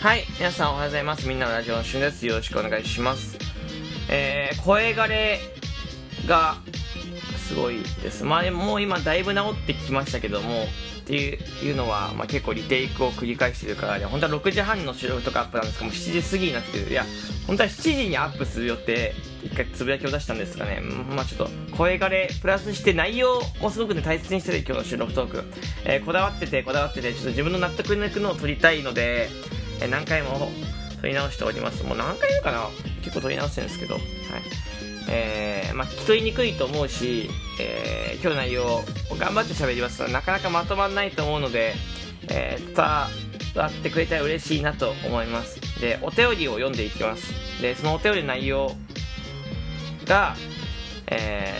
はい、皆さんおはようございます。みんなのラジオのしゅんです。よろしくお願いします。えー、声枯れがすごいです。まあでもう今だいぶ治ってきましたけども、っていうのは、まあ、結構リテイクを繰り返してるからで、本当は6時半の収録とかアップなんですけども、7時過ぎになってる。いや、本当は7時にアップする予定、一回つぶやきを出したんですがね、まあちょっと声枯れプラスして内容もすごくね大切にしてて今日の収録トーク、えーこだわっててこだわっててちょっと自分の納得のいくのを撮りたいので、何回も撮り直しております。もう何回目かな？結構撮り直してるんですけど。はい。えーまあ、聞き取りにくいと思うし、えー今日の内容を頑張って喋りますがなかなかまとまらないと思うので、えー伝わってくれたら嬉しいなと思います。でお便りを読んでいきます。でそのお便りの内容が、え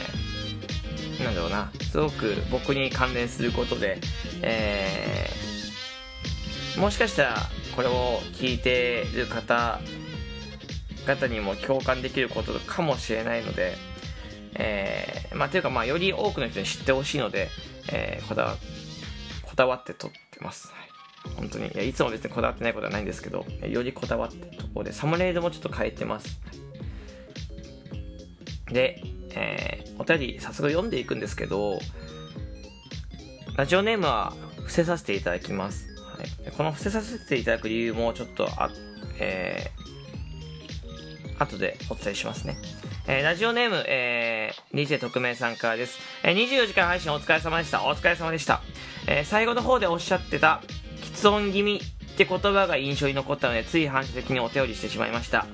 ーなんだろうな。すごく僕に関連することで、えーもしかしたらこれを聞いてる方方にも共感できることかもしれないので、えーまあ、というか、まあ、より多くの人に知ってほしいので、えーこだわこだわって撮ってます。はい、本当にいやいつも別にこだわってないことはないんですけど、よりこだわってところで、サムネイルもちょっと変えてます。で、えーお便り早速読んでいくんですけど、ラジオネームは伏せさせていただきます。この伏せさせていただく理由もちょっとあ、えー後でお伝えしますね。えーラジオネーム、えー、DJ 特命さんからです。えー24時間配信お疲れ様でした。お疲れ様でした。えー最後の方でおっしゃってた、喫音気味って言葉が印象に残ったので、つい反射的にお便りしてしまいました。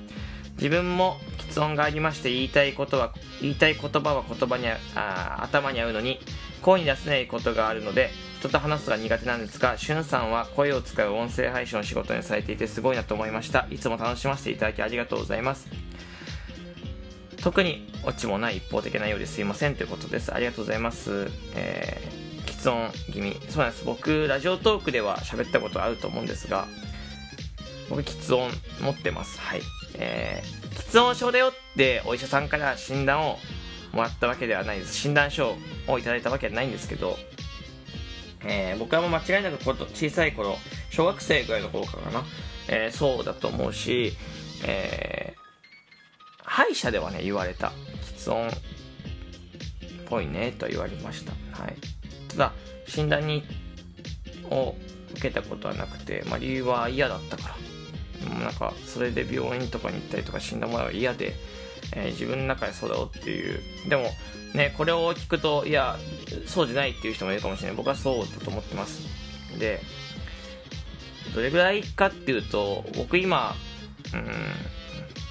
自分も喫音がありまして言いたいことは言いたい言葉は言葉にあ頭に合うのに声に出せないことがあるので人と話すのが苦手なんですがしゅんさんは声を使う音声配信を仕事にされていてすごいなと思いました。いつも楽しませていただきありがとうございます。特にオチもない一方的なようですいませんということです。ありがとうございます。えー、喫音気味。そうなんです。僕ラジオトークでは喋ったことあると思うんですが僕喫音持ってます。はい。えー、喫音症だよってお医者さんから診断をもらったわけではないです。診断書をいただいたわけではないんですけど、えー僕はもう間違いなくこと小さい頃小学生ぐらいの頃からかな、えーそうだと思うし、えー歯医者ではね言われた。喫音っぽいねと言われました。はい。ただ診断にを受けたことはなくて、まあ、理由は嫌だったから。でもなんかそれで病院とかに行ったりとか死んだもらうのが嫌で、えー自分の中でそうだよっていう。でもねこれを聞くといやそうじゃないっていう人もいるかもしれない。僕はそうだと思ってます。でどれぐらいかっていうと僕今うん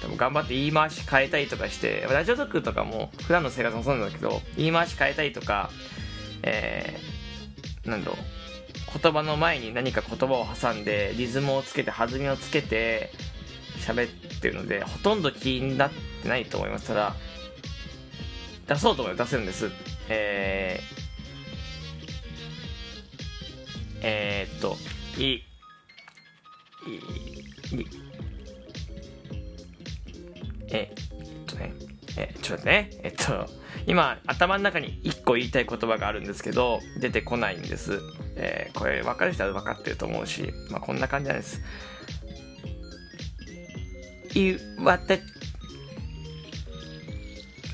多分頑張って言い回し変えたりとかしてラジオトークとかも普段の生活もそうなんだけど言い回し変えたりとかえー、なんだろう言葉の前に何か言葉を挟んでリズムをつけて弾みをつけて喋ってるのでほとんど気になってってないと思います。ただ出そうと思えば出せるんです。えー、えー、っといいいえっとねえちょっとねえっと今頭の中に1個言いたい言葉があるんですけど出てこないんです、えーこれ分かる人は分かってると思うし、まあ、こんな感じなんです。岩手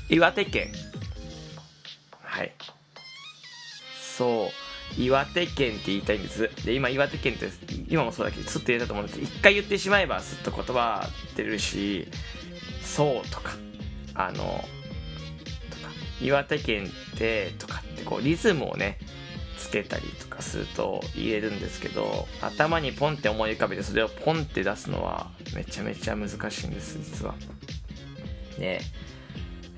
岩手県。はい。そう。岩手県って言いたいんです。で今岩手県って今もそうだけどスッと言えたと思うんです。一回言ってしまえばスッと言葉出るしそうとかあのとか岩手県ってとかってこうリズムをねつけたりとかすると言えるんですけど頭にポンって思い浮かべてそれをポンって出すのはめちゃめちゃ難しいんです実は。で、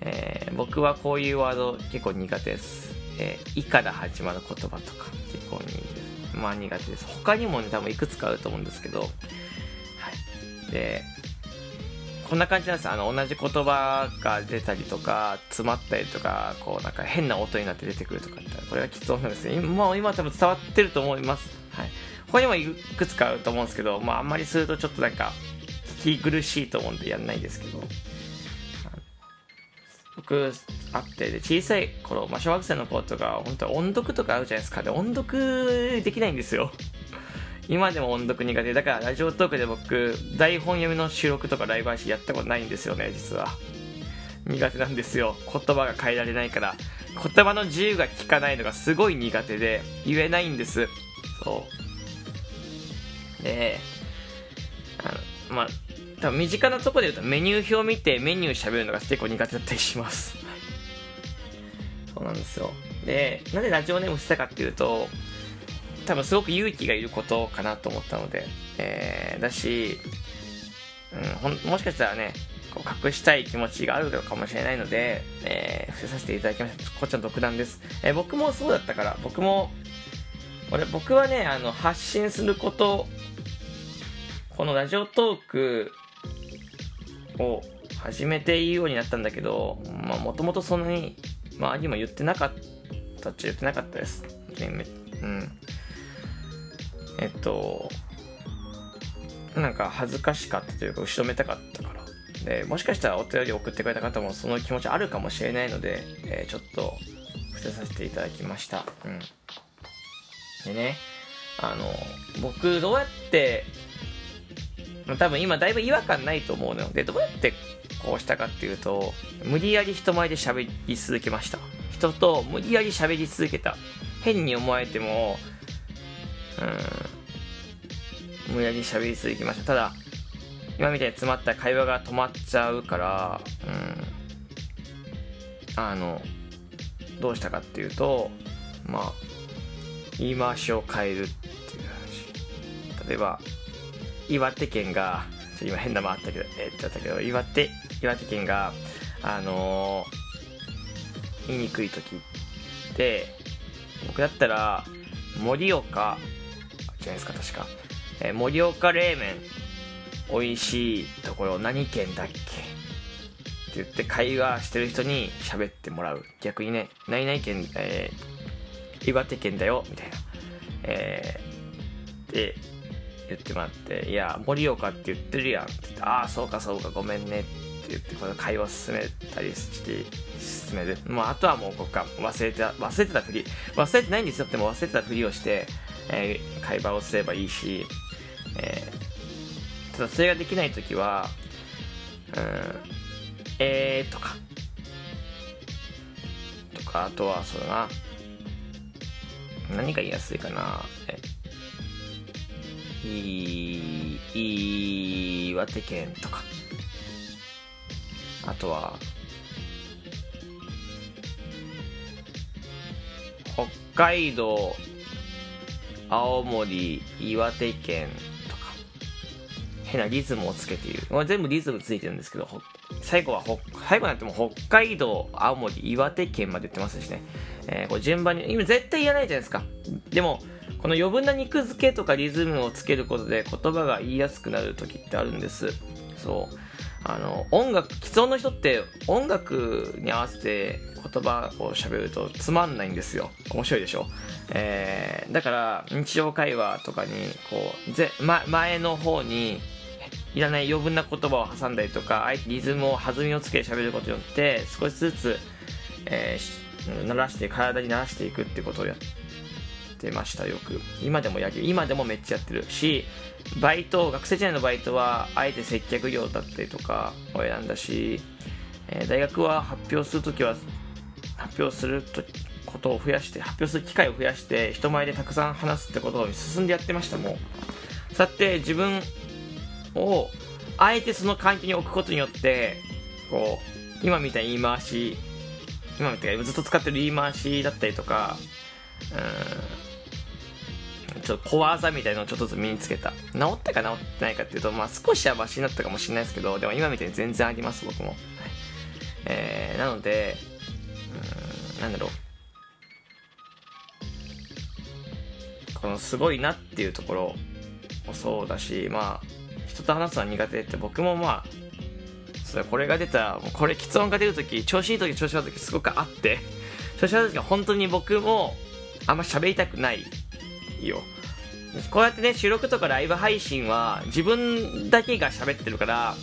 えー僕はこういうワード結構苦手です「えー、い」から始まる言葉とか結構にまあ苦手です。他にもね多分いくつかあると思うんですけど。はい。でこんな感じなんです。あの同じ言葉が出たりとか詰まったりとかこうなんか変な音になって出てくるとかってこれがきつ音なんです。ね今もう今多分伝わってると思います。はい。他にもいくつかあると思うんですけど、まあ、あんまりするとちょっとなんか聞き苦しいと思うんでやんないんですけど。僕あってで小さい頃、まあ、小学生の頃とか本当音読とかあるじゃないですか。で音読できないんですよ。今でも音読苦手。だからラジオトークで僕台本読みの収録とかライブ配信やったことないんですよね実は。苦手なんですよ。言葉が変えられないから。言葉の自由が利かないのがすごい苦手で言えないんです。そう。であのまあ多分身近なとこで言うとメニュー表見てメニュー喋るのが結構苦手だったりします。そうなんですよ。でなんでラジオネームしたかっていうと多分すごく勇気がいることかなと思ったので、えー、だし、うん、ほもしかしたらねこう隠したい気持ちがあるのかもしれないので、えー、伏せさせていただきました。こっちの独断です、えー、僕もそうだったから僕も俺僕はねあの発信することこのラジオトークを始めていいようになったんだけどもともとそんなに周りにも言ってなかったっちゃ言ってなかったです。うん。えっとなんか恥ずかしかったというか後ろめたかったから。でもしかしたらお便り送ってくれた方もその気持ちあるかもしれないので、えー、ちょっと伏せさせていただきました。うん。でねあの僕どうやって多分今だいぶ違和感ないと思うのでどうやってこうしたかっていうと無理やり人前で喋り続けました。人と無理やり喋り続けた。変に思われてもうん無理やり喋り続けました。ただ今みたいに詰まった会話が止まっちゃうからうんあのどうしたかっていうとまあ言い回しを変えるっていう話。例えば岩手県が今変な間あったけどえー、っとったけど岩手岩手県があのー、言いにくい時って僕だったら盛岡じゃないですか確か、えー、盛岡冷麺美味しいところ何県だっけ？って言って会話してる人に喋ってもらう。逆にね何々県、えー、岩手県だよみたいな。えー、で言ってもらって「いや盛岡って言ってるやん」って言って「ああそうかそうかごめんね」って言ってこの会話を進めたりして進めるもうあとはもう僕は忘れて忘れてたふり忘れてないんですよ。っても忘れてたふりをして、えー、会話をすればいいし、えー、ただそれができない時はうんえーとかとかあとはそうだな何が言いやすいかなえい岩手県とか。あとは北海道青森岩手県とか。変なリズムをつけている全部リズムついてるんですけど最後は最後なっても北海道青森岩手県まで言ってますしね、えー、これ順番に今絶対言わないじゃないですか。でもこの余分な肉付けとかリズムをつけることで言葉が言いやすくなる時ってあるんです。そう。あの音楽既存の人って音楽に合わせて言葉を喋るとつまんないんですよ。面白いでしょ、えー、だから日常会話とかにこうぜ、ま、前の方にいらない余分な言葉を挟んだりとかあえてリズムを弾みをつけて喋ることによって少しずつ、えー、鳴らして体に慣らしていくってことをやってましたよく。今でもやる今でもめっちゃやってるしバイト学生時代のバイトはあえて接客業だったりとかを選んだし、えー、大学は発表するときは発表するとことを増やして発表する機会を増やして人前でたくさん話すってことを進んでやってましたもう。そうやって自分をあえてその環境に置くことによってこう今みたいに言い回し今みたいにずっと使ってる言い回しだったりとかうん。ちょっと小技みたいなのをちょっとずつ身につけた。治ったか治ってないかっていうとまあ少しはマシになったかもしれないですけどでも今みたいに全然あります僕も、はい。えー、なのでうんなんだろう。このすごいなっていうところもそうだしまあ人と話すのは苦手って僕もまあそれこれが出たもうこれ喫音が出るとき調子いいとき調子悪いときすごくあって調子悪いときは本当に僕もあんま喋りたくないよこうやってね収録とかライブ配信は自分だけが喋ってるから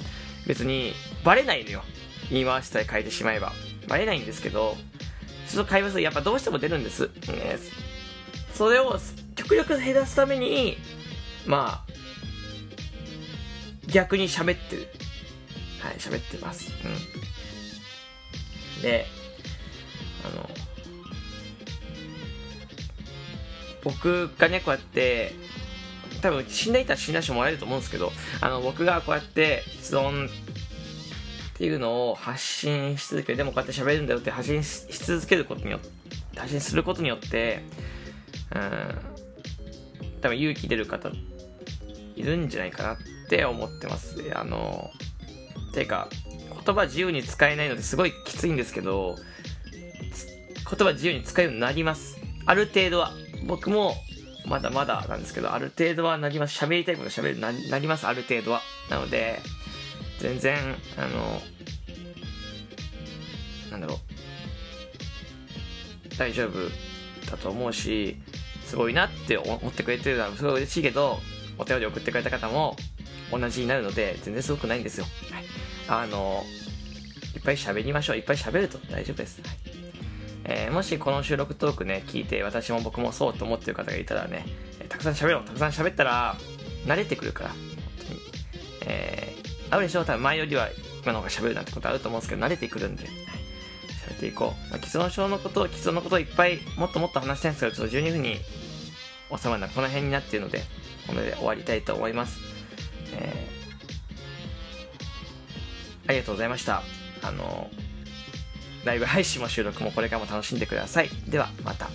別にバレないのよ言い回しさえ変えてしまえばバレないんですけどちょっと会話するやっぱどうしても出るんです、ね、それを極力減らすためにまあ、逆に喋ってる。はい、喋ってます。うん。で、僕がね、こうやって、多分死んだ人は死んだ人もらえると思うんですけど、あの、僕がこうやって質問っていうのを発信し続ける、でもこうやって喋るんだよって発信し続けることによって、発信することによって、うん、多分勇気出る方いるんじゃないかなって思ってます。あの、ていうか、言葉自由に使えないのですごいきついんですけど、言葉自由に使えるようになります。ある程度は。僕もまだまだなんですけど、ある程度はなります。喋りたいこと喋るななります、ある程度は。なので、全然、あの、なんだろう、大丈夫だと思うし、すごいなって思ってくれてるのはすごい嬉しいけど、お便り送ってくれた方も同じになるので、全然すごくないんですよ。はい、あの、いっぱい喋りましょう。いっぱい喋ると大丈夫です。はいえー、もしこの収録トークね、聞いて私も僕もそうと思ってる方がいたらね、たくさん喋ろう。たくさん喋ったら、慣れてくるから、本当に。えー、あるでしょ多分前よりは今の方が喋るなんてことあると思うんですけど、慣れてくるんで、喋っていこう。まあ、既存症のこと、既存のことをいっぱいもっともっと話したいんですけど、ちょっと12分に収まるのはこの辺になっているので、これで終わりたいと思います。えー、ありがとうございました。あのライブ配信も収録もこれからも楽しんでください。では、また。